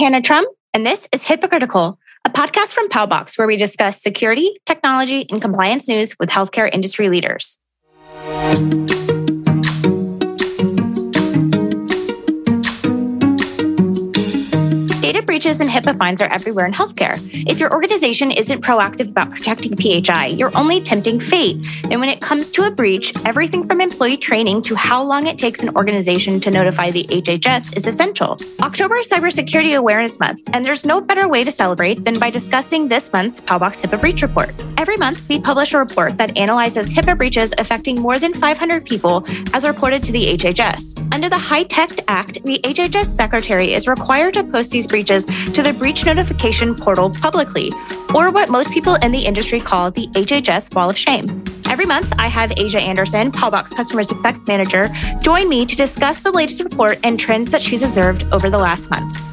Hannah Trump, and this is Hypocritical, a podcast from Paubox where we discuss security, technology, and compliance news with healthcare industry leaders. Breaches and HIPAA fines are everywhere in healthcare. If your organization isn't proactive about protecting PHI, you're only tempting fate. And when it comes to a breach, everything from employee training to how long it takes an organization to notify the HHS is essential. October is Cybersecurity Awareness Month, and there's no better way to celebrate than by discussing this month's Paubox HIPAA Breach Report. Every month, we publish a report that analyzes HIPAA breaches affecting more than 500 people as reported to the HHS. Under the HITECH Act, the HHS Secretary is required to post these breaches to the breach notification portal publicly, or what most people in the industry call the HHS Wall of Shame. Every month, I have Asia Anderson, Paubox Customer Success Manager, join me to discuss the latest report and trends that she's observed over the last month.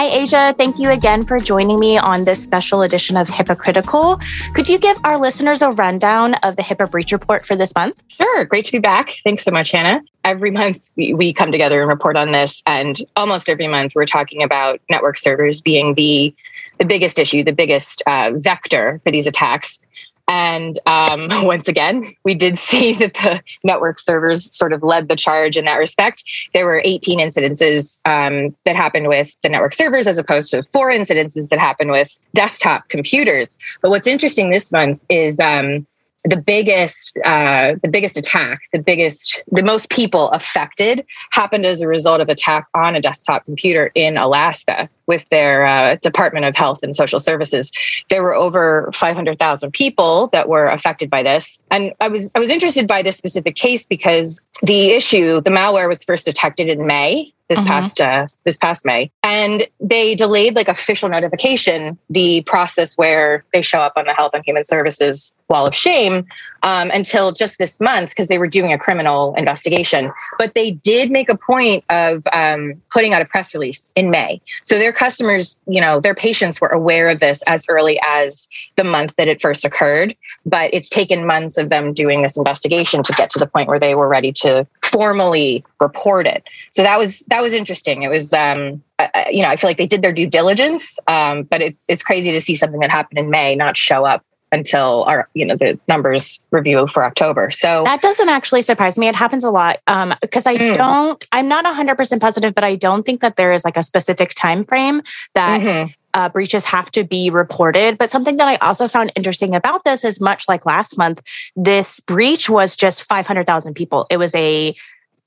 Hi, Asia. Thank you again for joining me on this special edition of Hypocritical. Could you give our listeners a rundown of the HIPAA breach report for this month? Sure. Great to be back. Thanks so much, Hannah. Every month we, come together and report on this. And almost every month we're talking about network servers being the the biggest issue, the biggest uh, vector for these attacks. And um, once again, we did see that the network servers sort of led the charge in that respect. There were 18 incidences um, that happened with the network servers as opposed to four incidences that happened with desktop computers. But what's interesting this month is um, the biggest uh, the biggest attack the biggest the most people affected happened as a result of attack on a desktop computer in alaska with their uh, department of health and social services. There were over 500000 people that were affected by this. And i was i was interested by this specific case because the issue the malware was first detected in may this mm-hmm. past uh, this past May, and they delayed like official notification, the process where they show up on the Health and Human Services wall of shame, um, until just this month because they were doing a criminal investigation. But they did make a point of um, putting out a press release in May, so their customers, you know, their patients were aware of this as early as the month that it first occurred. But it's taken months of them doing this investigation to get to the point where they were ready to formally report it. So that was that was interesting. It was um, you know I feel like they did their due diligence, um, but it's it's crazy to see something that happened in May not show up until our you know the numbers review for October. So that doesn't actually surprise me. It happens a lot um, because I mm. don't. I'm not 100 percent positive, but I don't think that there is like a specific time frame that. Mm-hmm. Uh, breaches have to be reported. But something that I also found interesting about this is much like last month, this breach was just 500,000 people. It was a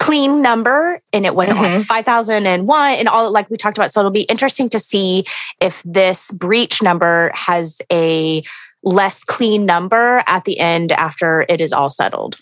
clean number and it wasn't mm-hmm. like 5001 and all like we talked about so it'll be interesting to see if this breach number has a less clean number at the end after it is all settled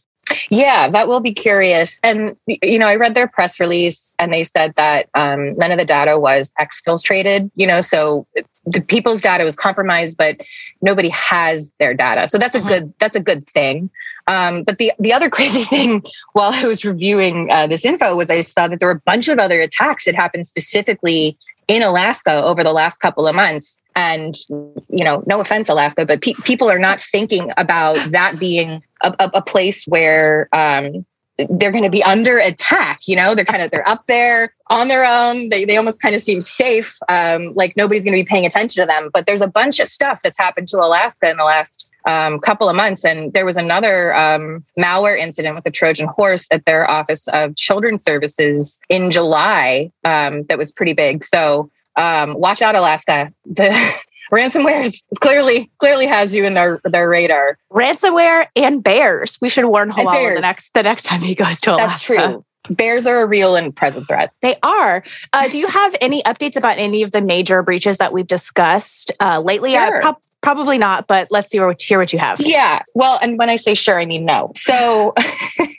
yeah, that will be curious. And, you know, I read their press release and they said that um, none of the data was exfiltrated, you know, so the people's data was compromised, but nobody has their data. So that's a mm-hmm. good, that's a good thing. Um, but the, the other crazy thing while I was reviewing uh, this info was I saw that there were a bunch of other attacks that happened specifically in Alaska over the last couple of months. And, you know, no offense, Alaska, but pe- people are not thinking about that being a, a, a place where um, they're going to be under attack. You know, they're kind of they're up there on their own. They they almost kind of seem safe, um, like nobody's going to be paying attention to them. But there's a bunch of stuff that's happened to Alaska in the last um, couple of months, and there was another um, malware incident with the Trojan horse at their Office of Children's Services in July um, that was pretty big. So um, watch out, Alaska. The ransomware is clearly clearly has you in their their radar. Ransomware and bears. We should warn Hoala the next the next time he goes to Alaska. That's true. Bears are a real and present threat. They are. Uh, do you have any updates about any of the major breaches that we've discussed uh, lately? Sure. Pro- probably not, but let's see what, hear what you have. Yeah. Well, and when I say sure, I mean no. So,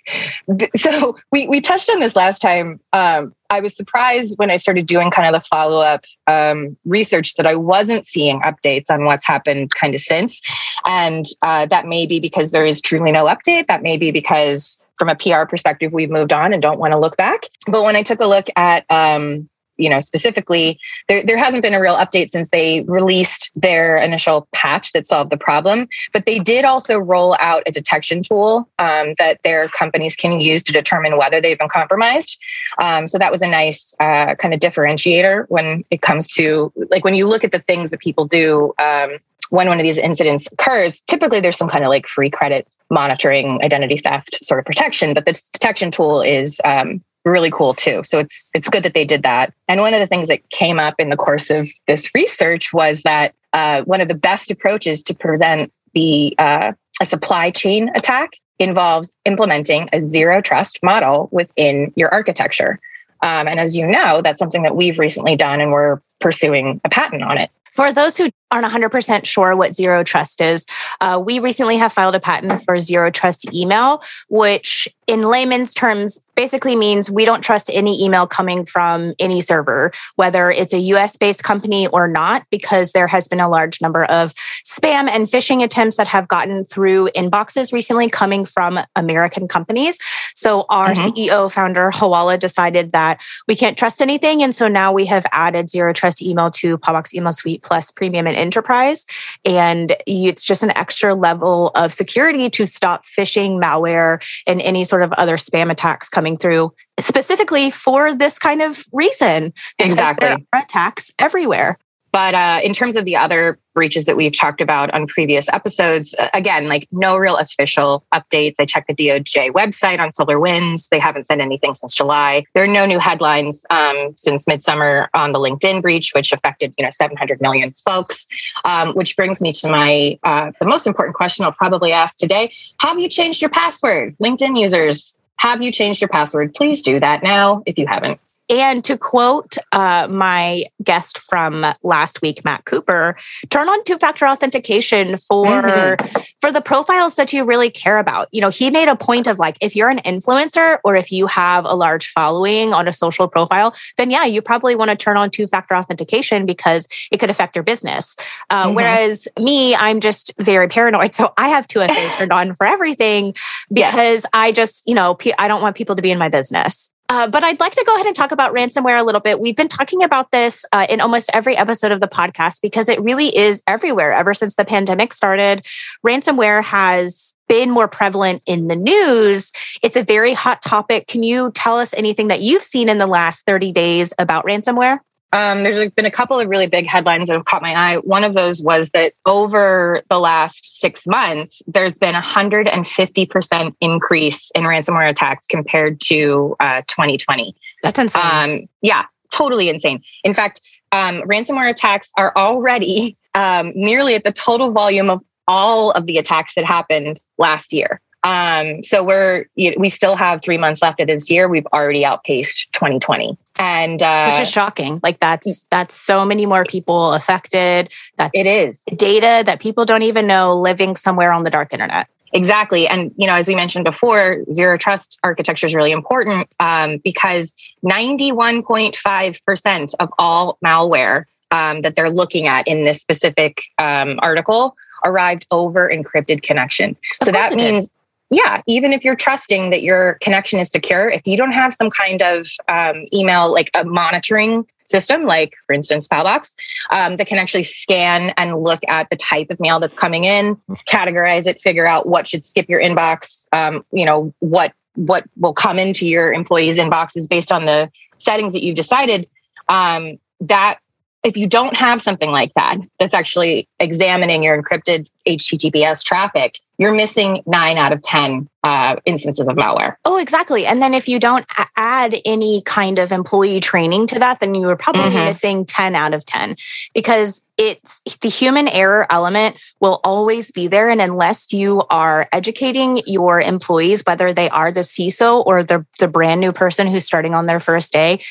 so we we touched on this last time. Um, I was surprised when I started doing kind of the follow up um, research that I wasn't seeing updates on what's happened kind of since. And uh, that may be because there is truly no update. That may be because from a PR perspective, we've moved on and don't want to look back. But when I took a look at um, you know, specifically, there, there hasn't been a real update since they released their initial patch that solved the problem. But they did also roll out a detection tool um, that their companies can use to determine whether they've been compromised. Um, so that was a nice uh, kind of differentiator when it comes to like when you look at the things that people do um, when one of these incidents occurs, typically there's some kind of like free credit monitoring, identity theft sort of protection, but this detection tool is um, really cool too. So it's it's good that they did that. And one of the things that came up in the course of this research was that uh, one of the best approaches to prevent the uh, a supply chain attack involves implementing a zero trust model within your architecture. Um, and as you know, that's something that we've recently done, and we're pursuing a patent on it. For those who aren't 100% sure what zero trust is, uh, we recently have filed a patent for zero trust email, which in layman's terms basically means we don't trust any email coming from any server, whether it's a US based company or not, because there has been a large number of spam and phishing attempts that have gotten through inboxes recently coming from American companies. So our mm-hmm. CEO founder, Hoala, decided that we can't trust anything. And so now we have added zero trust email to Paubox Email Suite Plus Premium and Enterprise. And it's just an extra level of security to stop phishing, malware, and any sort of other spam attacks coming through, specifically for this kind of reason. Exactly. Attacks everywhere. But uh, in terms of the other breaches that we've talked about on previous episodes, again, like no real official updates. I checked the DOJ website on SolarWinds. They haven't said anything since July. There are no new headlines um, since midsummer on the LinkedIn breach, which affected you know 700 million folks. Um, which brings me to my uh, the most important question I'll probably ask today: Have you changed your password, LinkedIn users? Have you changed your password? Please do that now if you haven't. And to quote uh, my guest from last week, Matt Cooper, turn on two-factor authentication for mm-hmm. for the profiles that you really care about. You know, he made a point of like, if you're an influencer or if you have a large following on a social profile, then yeah, you probably want to turn on two-factor authentication because it could affect your business. Uh, mm-hmm. Whereas me, I'm just very paranoid, so I have 2FA turned on for everything because yes. I just, you know, I don't want people to be in my business. Uh, but I'd like to go ahead and talk about ransomware a little bit. We've been talking about this uh, in almost every episode of the podcast because it really is everywhere. Ever since the pandemic started, ransomware has been more prevalent in the news. It's a very hot topic. Can you tell us anything that you've seen in the last 30 days about ransomware? Um, there's been a couple of really big headlines that have caught my eye. One of those was that over the last six months, there's been a 150% increase in ransomware attacks compared to uh, 2020. That's insane. Um, yeah, totally insane. In fact, um, ransomware attacks are already um, nearly at the total volume of all of the attacks that happened last year. Um, so we're we still have three months left of this year. We've already outpaced 2020, and uh, which is shocking. Like that's that's so many more people affected. That's it is data that people don't even know living somewhere on the dark internet. Exactly, and you know, as we mentioned before, zero trust architecture is really important um, because 91.5 percent of all malware um, that they're looking at in this specific um, article arrived over encrypted connection. Of so that means did yeah, even if you're trusting that your connection is secure, if you don't have some kind of um, email, like a monitoring system, like for instance, Paubox, um, that can actually scan and look at the type of mail that's coming in, categorize it, figure out what should skip your inbox, um, you know, what what will come into your employees' inboxes based on the settings that you've decided. Um, that if you don't have something like that, that's actually examining your encrypted HTTPS traffic, you're missing nine out of 10 uh, instances of malware. Oh, exactly. And then if you don't add any kind of employee training to that, then you are probably mm-hmm. missing 10 out of 10 because it's the human error element will always be there. And unless you are educating your employees, whether they are the CISO or the, the brand new person who's starting on their first day,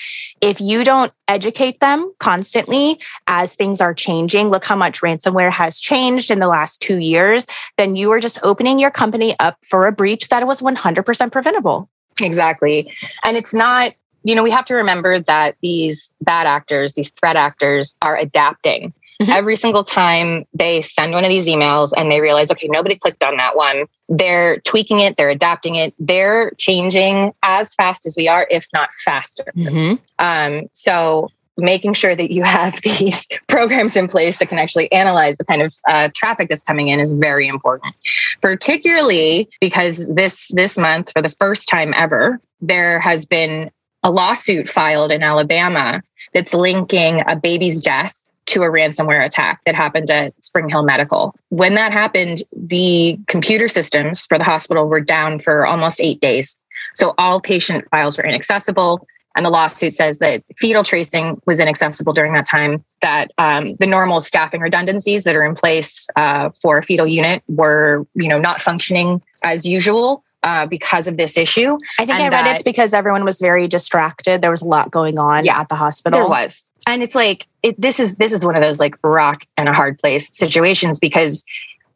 if you don't educate them constantly as things are changing, look how much ransomware has changed in the last two years, then you are just opening your company up for a breach that was 100% preventable. Exactly. And it's not, you know, we have to remember that these bad actors, these threat actors are adapting. Mm-hmm. Every single time they send one of these emails and they realize, okay, nobody clicked on that one, they're tweaking it, they're adapting it, they're changing as fast as we are, if not faster. Mm-hmm. Um, so making sure that you have these programs in place that can actually analyze the kind of uh, traffic that's coming in is very important, particularly because this this month, for the first time ever, there has been a lawsuit filed in Alabama that's linking a baby's death to a ransomware attack that happened at Spring Hill Medical. When that happened, the computer systems for the hospital were down for almost eight days. So all patient files were inaccessible. And the lawsuit says that fetal tracing was inaccessible during that time, that um, the normal staffing redundancies that are in place uh, for a fetal unit were, you know, not functioning as usual. Uh, because of this issue. I think and I read that, it's because everyone was very distracted. There was a lot going on yeah, at the hospital. There was. And it's like it, this is this is one of those like rock and a hard place situations because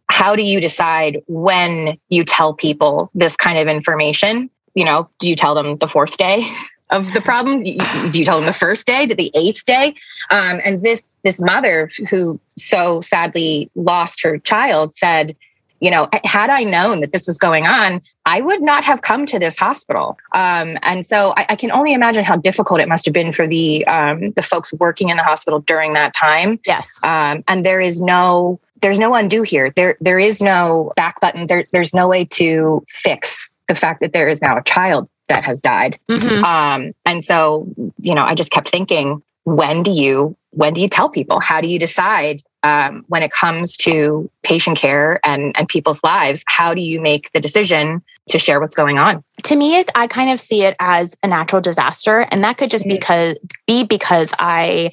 how do you decide when you tell people this kind of information? You know, do you tell them the fourth day? of the problem? Do you tell them the first day, to the eighth day? Um, and this this mother who so sadly lost her child said, you know, had I known that this was going on, I would not have come to this hospital. Um, and so I, I, can only imagine how difficult it must have been for the um, the folks working in the hospital during that time. Yes. Um, and there is no there's no undo here. There there is no back button. There, there's no way to fix the fact that there is now a child that has died. Mm-hmm. Um, and so, you know, I just kept thinking, when do you when do you tell people? How do you decide um, when it comes to patient care and, and people's lives, how do you make the decision to share what's going on? To me, it, I kind of see it as a natural disaster, and that could just mm-hmm. because be because I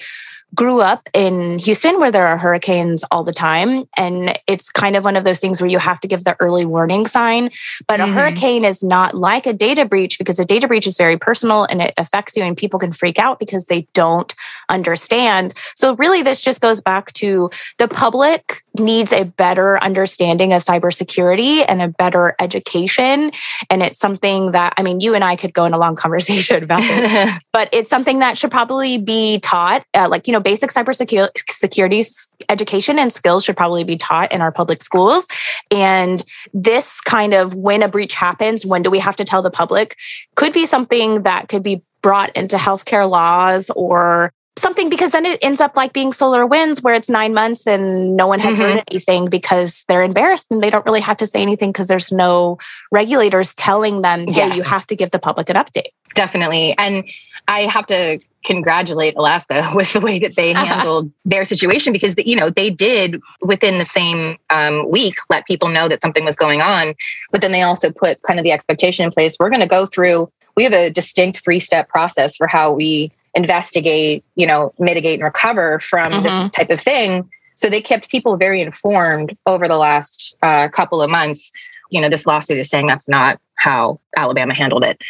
grew up in Houston where there are hurricanes all the time. And it's kind of one of those things where you have to give the early warning sign. But mm-hmm. a hurricane is not like a data breach because a data breach is very personal and it affects you, and people can freak out because they don't understand. So, really, this just goes back to the public needs a better understanding of cybersecurity and a better education. And it's something that, I mean, you and I could go in a long conversation about this, but it's something that should probably be taught. Uh, like, you know, basic cybersecurity education and skills should probably be taught in our public schools. And this kind of when a breach happens, when do we have to tell the public, could be something that could be brought into healthcare laws or something because then it ends up like being SolarWinds where it's nine months and no one has mm-hmm. heard anything because they're embarrassed and they don't really have to say anything because there's no regulators telling them hey yes. you have to give the public an update definitely and i have to congratulate alaska with the way that they handled their situation because you know they did within the same um, week let people know that something was going on but then they also put kind of the expectation in place we're going to go through we have a distinct three step process for how we investigate, you know, mitigate and recover from mm-hmm. this type of thing. So they kept people very informed over the last uh, couple of months. You know, this lawsuit is saying that's not how Alabama handled it.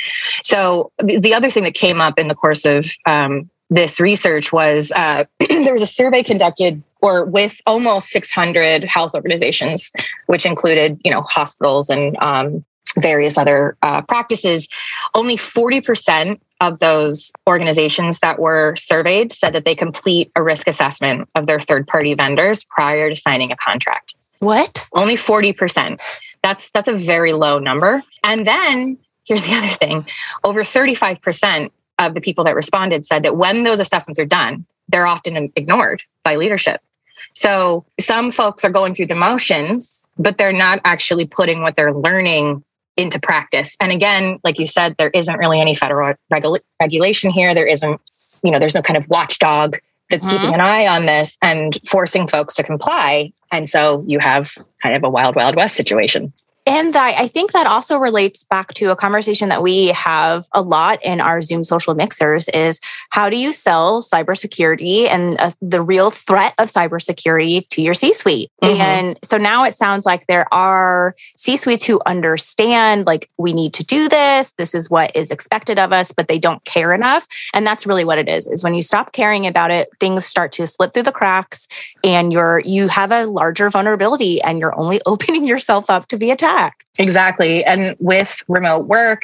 So the other thing that came up in the course of um, this research was uh, there was a survey conducted or with almost 600 health organizations, which included, you know, hospitals and um, various other uh, practices. Only 40% of those organizations that were surveyed said that they complete a risk assessment of their third party vendors prior to signing a contract. What? Only 40%. That's that's a very low number. And then here's the other thing. Over 35% of the people that responded said that when those assessments are done, they're often ignored by leadership. So some folks are going through the motions, but they're not actually putting what they're learning into practice. And again, like you said, there isn't really any federal regula- regulation here. There isn't, you know, there's no kind of watchdog that's mm-hmm. keeping an eye on this and forcing folks to comply. And so you have kind of a wild, wild west situation. And I, I think that also relates back to a conversation that we have a lot in our Zoom social mixers is how do you sell cybersecurity and uh, the real threat of cybersecurity to your C-suite? Mm-hmm. And so now it sounds like there are C-suites who understand like we need to do this, this is what is expected of us, but they don't care enough. And that's really what it is. Is when you stop caring about it, things start to slip through the cracks and you're you have a larger vulnerability and you're only opening yourself up to be attacked back. Exactly. And with remote work,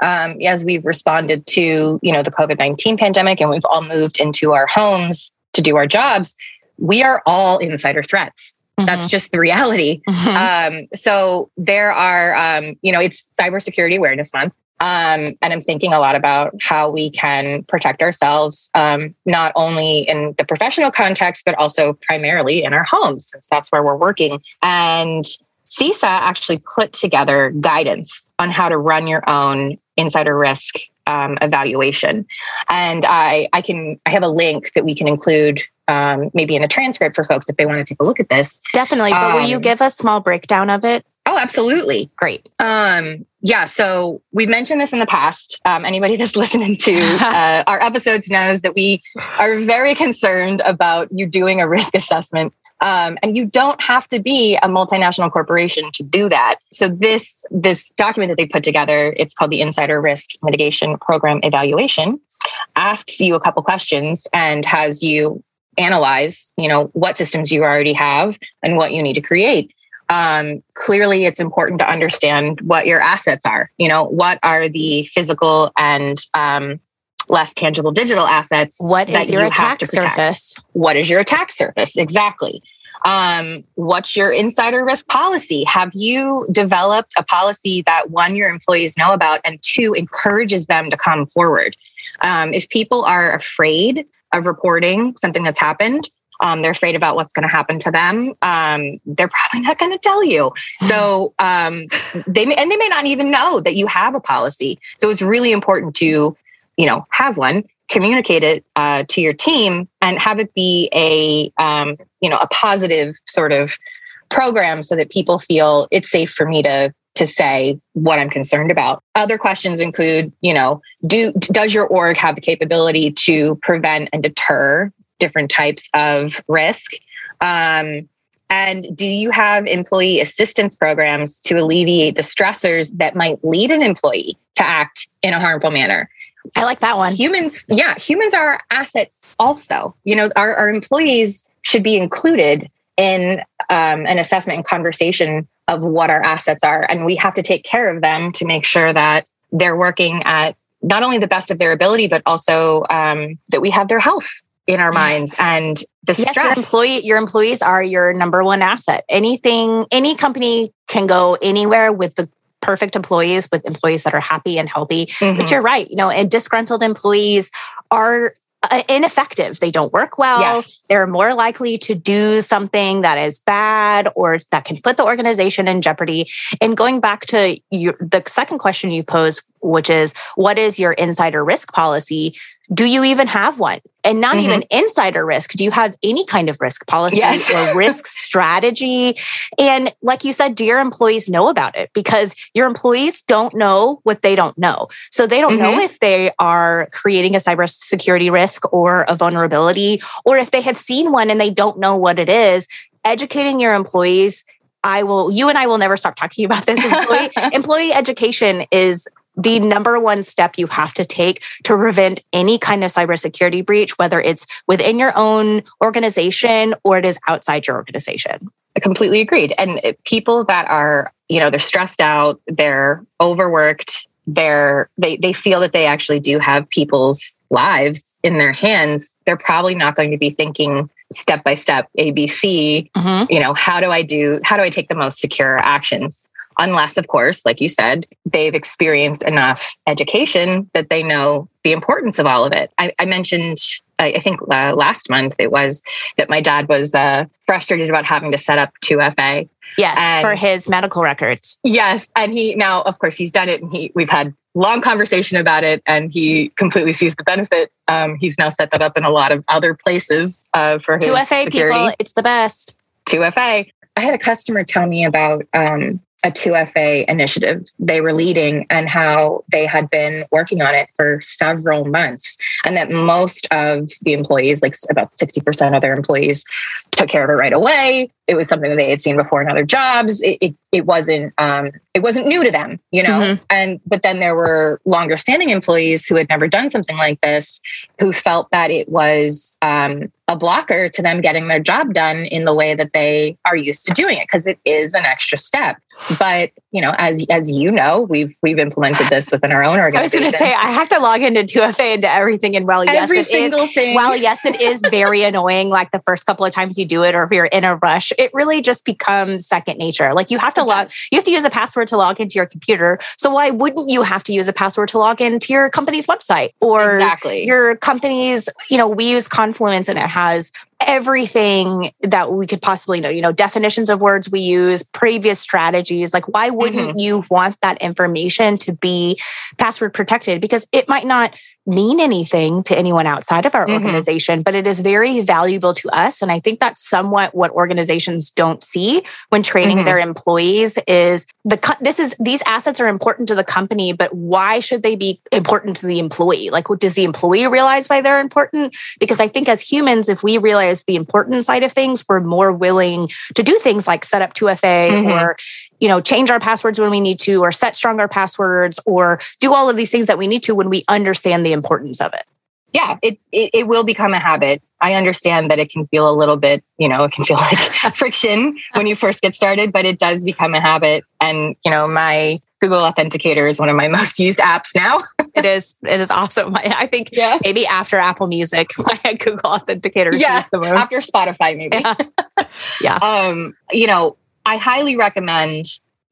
um, as we've responded to, you know, the COVID-19 pandemic and we've all moved into our homes to do our jobs, we are all insider threats. Mm-hmm. That's just the reality. Mm-hmm. Um, so there are, um, you know, it's Cybersecurity Awareness Month. Um, and I'm thinking a lot about how we can protect ourselves, um, not only in the professional context, but also primarily in our homes, since that's where we're working. And CISA actually put together guidance on how to run your own insider risk um, evaluation. And I, I can, I have a link that we can include um, maybe in a transcript for folks if they want to take a look at this. Definitely. But will you um, give a small breakdown of it? Oh, absolutely. Great. Um, yeah. So we've mentioned this in the past. Um, anybody that's listening to uh, our episodes knows that we are very concerned about you doing a risk assessment. Um, and you don't have to be a multinational corporation to do that. So this this document that they put together, it's called the Insider Risk Mitigation Program Evaluation, asks you a couple questions and has you analyze, you know, what systems you already have and what you need to create um, clearly it's important to understand what your assets are. You know, what are the physical and um, less tangible digital assets? What is your you attack surface? What is your attack surface? Exactly. Um, what's your insider risk policy? Have you developed a policy that one, your employees know about, and two, encourages them to come forward? Um, if people are afraid of reporting something that's happened, um, they're afraid about what's going to happen to them. Um, they're probably not going to tell you. So um, they may, and they may not even know that you have a policy. So it's really important to, you know, have one, communicate it uh, to your team, and have it be a, um, you know, a positive sort of program so that people feel it's safe for me to to say what I'm concerned about. Other questions include, you know, do does your org have the capability to prevent and deter different types of risk? Um, and do you have employee assistance programs to alleviate the stressors that might lead an employee to act in a harmful manner? I like that one. Humans, yeah, humans are assets also. You know, our, our employees should be included in um, an assessment and conversation of what our assets are. And we have to take care of them to make sure that they're working at not only the best of their ability, but also um, that we have their health in our minds and the yes, stress. Your employee, your employees are your number one asset. Anything, any company can go anywhere with the perfect employees, with employees that are happy and healthy. Mm-hmm. But you're right, you know, and disgruntled employees are uh, ineffective. They don't work well. Yes. They're more likely to do something that is bad or that can put the organization in jeopardy. And going back to your, the second question you pose, which is what is your insider risk policy? Do you even have one? And not mm-hmm. even insider risk. Do you have any kind of risk policy yes. or risk strategy? And like you said, do your employees know about it? Because your employees don't know what they don't know. So they don't mm-hmm. know if they are creating a cybersecurity risk or a vulnerability, or if they have seen one and they don't know what it is. Educating your employees I will, you and I will never stop talking about this. Employee, employee education is the number one step you have to take to prevent any kind of cybersecurity breach, whether it's within your own organization or it is outside your organization. I completely agreed. And people that are, you know, they're stressed out, they're overworked, they're they they feel that they actually do have people's lives in their hands, they're probably not going to be thinking step by step ABC, mm-hmm. you know, how do I do how do I take the most secure actions? Unless, of course, like you said, they've experienced enough education that they know the importance of all of it. I, I mentioned, I, I think uh, last month it was that my dad was uh, frustrated about having to set up 2FA. Yes, and, for his medical records. Yes, and he now, of course, he's done it, and he we've had long conversation about it, and he completely sees the benefit. Um, he's now set that up in a lot of other places uh, for his 2FA security. people. It's the best. 2FA. I had a customer tell me about um, a 2FA initiative they were leading and how they had been working on it for several months. And that most of the employees, like about 60% of their employees, took care of it right away. It was something that they had seen before in other jobs. It, it, it wasn't um, it wasn't new to them, you know. Mm-hmm. And but then there were longer standing employees who had never done something like this, who felt that it was um, a blocker to them getting their job done in the way that they are used to doing it because it is an extra step but you know as as you know we've we've implemented this within our own organization i was going to say i have to log into 2fa into everything and well yes Every it single is thing. well yes it is very annoying like the first couple of times you do it or if you're in a rush, it really just becomes second nature. Like you have to log, you have to use a password to log into your computer. So why wouldn't you have to use a password to log into your company's website or exactly. your company's, you know, we use Confluence and has everything that we could possibly know, you know, definitions of words we use, previous strategies. Like, why wouldn't mm-hmm. you want that information to be password protected? Because it might not mean anything to anyone outside of our mm-hmm. organization, but it is very valuable to us. And I think that's somewhat what organizations don't see when training mm-hmm. their employees is the this is these assets are important to the company, but why should they be important to the employee? Like, what does the employee realize why they're important? Because I think as humans, if we realize the important side of things, we're more willing to do things like set up 2FA mm-hmm. or you know, change our passwords when we need to, or set stronger passwords, or do all of these things that we need to when we understand the importance of it. Yeah, it, it, it will become a habit. I understand that it can feel a little bit, you know, it can feel like friction when you first get started, but it does become a habit. And, you know, my Google Authenticator is one of my most used apps now. it is. It is awesome. I, I think yeah. maybe after Apple Music, my Google Authenticator is yeah, the most. After Spotify, maybe. Yeah. yeah. Um, you know, I highly recommend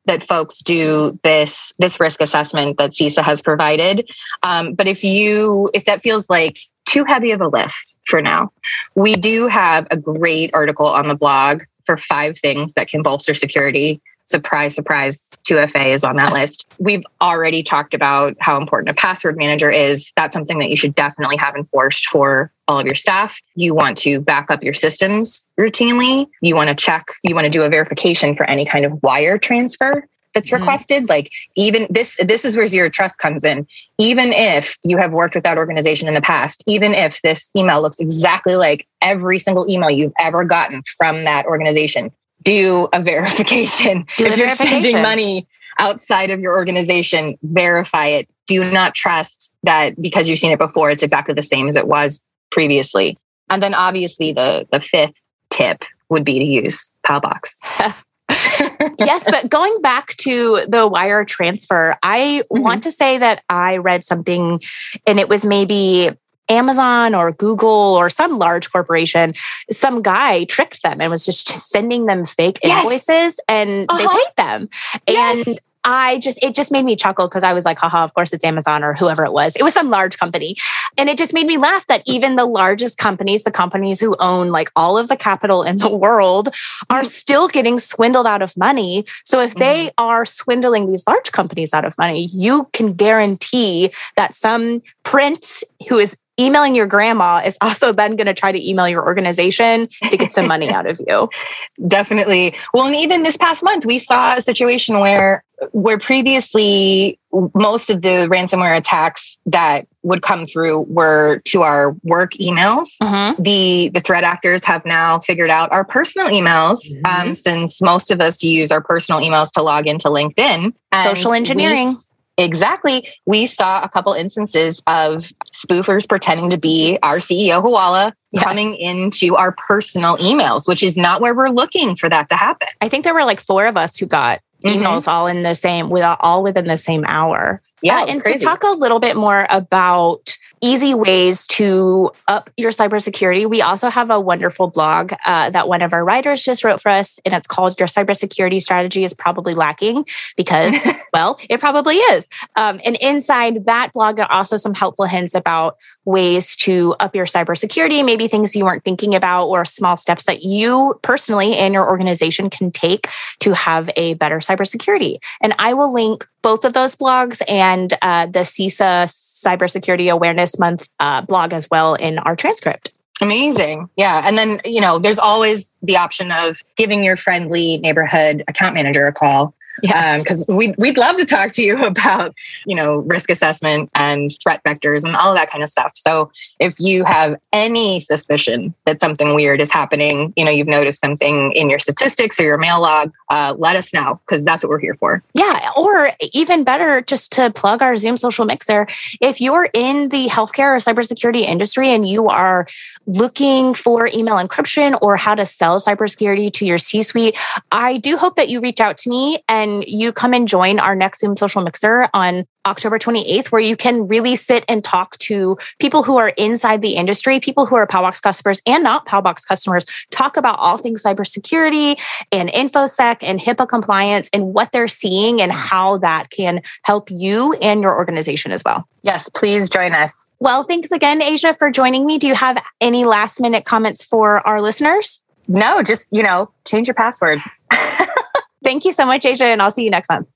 that folks do this this risk assessment that CISA has provided. Um, but if you if that feels like too heavy of a lift for now, we do have a great article on the blog for five things that can bolster security surprise, surprise, 2FA is on that list. We've already talked about how important a password manager is. That's something that you should definitely have enforced for all of your staff. You want to back up your systems routinely. You want to check, you want to do a verification for any kind of wire transfer that's mm-hmm. requested like even this this is where zero trust comes in even if you have worked with that organization in the past even if this email looks exactly like every single email you've ever gotten from that organization do a verification. Do if you're verification. sending money outside of your organization, verify it. Do not trust that because you've seen it before, it's exactly the same as it was previously. And then obviously the the fifth tip would be to use Paubox. yes, but going back to the wire transfer, I mm-hmm. want to say that I read something and it was maybe Amazon or Google or some large corporation, some guy tricked them and was just sending them fake yes. invoices and uh-huh. they paid them. Yes. And I just, it just made me chuckle because I was like, haha, of course it's Amazon or whoever it was. It was some large company. And it just made me laugh that even the largest companies, the companies who own like all of the capital in the world, are mm. still getting swindled out of money. So if they mm. are swindling these large companies out of money, you can guarantee that some prince who is emailing your grandma is also then going to try to email your organization to get some money out of you. Definitely. Well, and even this past month, we saw a situation where where previously most of the ransomware attacks that would come through were to our work emails. Mm-hmm. The the threat actors have now figured out our personal emails, mm-hmm. um, since most of us use our personal emails to log into LinkedIn. Social engineering. Exactly. We saw a couple instances of spoofers pretending to be our CEO, Hoala, yes. coming into our personal emails, which is not where we're looking for that to happen. I think there were like four of us who got mm-hmm. emails all in the same, with all within the same hour. Yeah. Uh, and crazy. to talk a little bit more about easy ways to up your cybersecurity. We also have a wonderful blog uh, that one of our writers just wrote for us, and it's called Your Cybersecurity Strategy is Probably Lacking because, well, it probably is. Um, and inside that blog are also some helpful hints about ways to up your cybersecurity, maybe things you weren't thinking about, or small steps that you personally and your organization can take to have a better cybersecurity. And I will link both of those blogs and uh, the CISA Cybersecurity Awareness Month uh, blog as well in our transcript. Amazing. Yeah. And then, you know, there's always the option of giving your friendly neighborhood account manager a call because um, we'd, we'd love to talk to you about you know risk assessment and threat vectors and all of that kind of stuff. So if you have any suspicion that something weird is happening you know you've noticed something in your statistics or your mail log uh, let us know because that's what we're here for. Yeah or even better just to plug our zoom social mixer. If you're in the healthcare or cybersecurity industry and you are looking for email encryption or how to sell cybersecurity to your c suite i do hope that you reach out to me and when you come and join our next Zoom social mixer on October 28th, where you can really sit and talk to people who are inside the industry, people who are Paubox customers and not Paubox customers, talk about all things cybersecurity and InfoSec and HIPAA compliance and what they're seeing and how that can help you and your organization as well. Yes, please join us. Well, thanks again, Asia, for joining me. Do you have any last minute comments for our listeners? No, just, you know, change your password. Thank you so much, Asia, and I'll see you next month.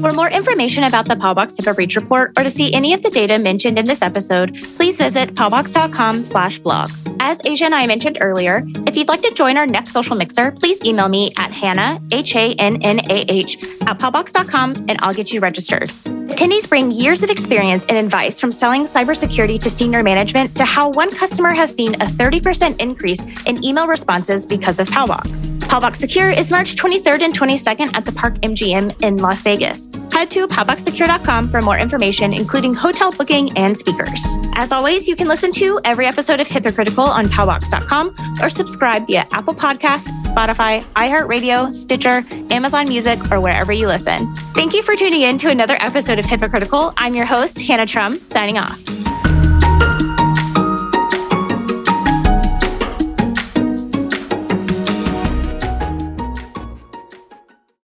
For more information about the Paubox HIPAA Breach Report or to see any of the data mentioned in this episode, please visit paubox.com slash blog. As Asia and I mentioned earlier, if you'd like to join our next social mixer, please email me at hannah, H-A-N-N-A-H, at paubox.com and I'll get you registered. Attendees bring years of experience and advice from selling cybersecurity to senior management to how one customer has seen a 30% increase in email responses because of Paubox. Paubox Secure is March 23rd and 22nd at the Park MGM in Las Vegas. Head to pauboxsecure.com for more information, including hotel booking and speakers. As always, you can listen to every episode of Hypocritical on paubox.com or subscribe via Apple Podcasts, Spotify, iHeartRadio, Stitcher, Amazon Music, or wherever you listen. Thank you for tuning in to another episode of Hypocritical. I'm your host, Hannah Trum, signing off.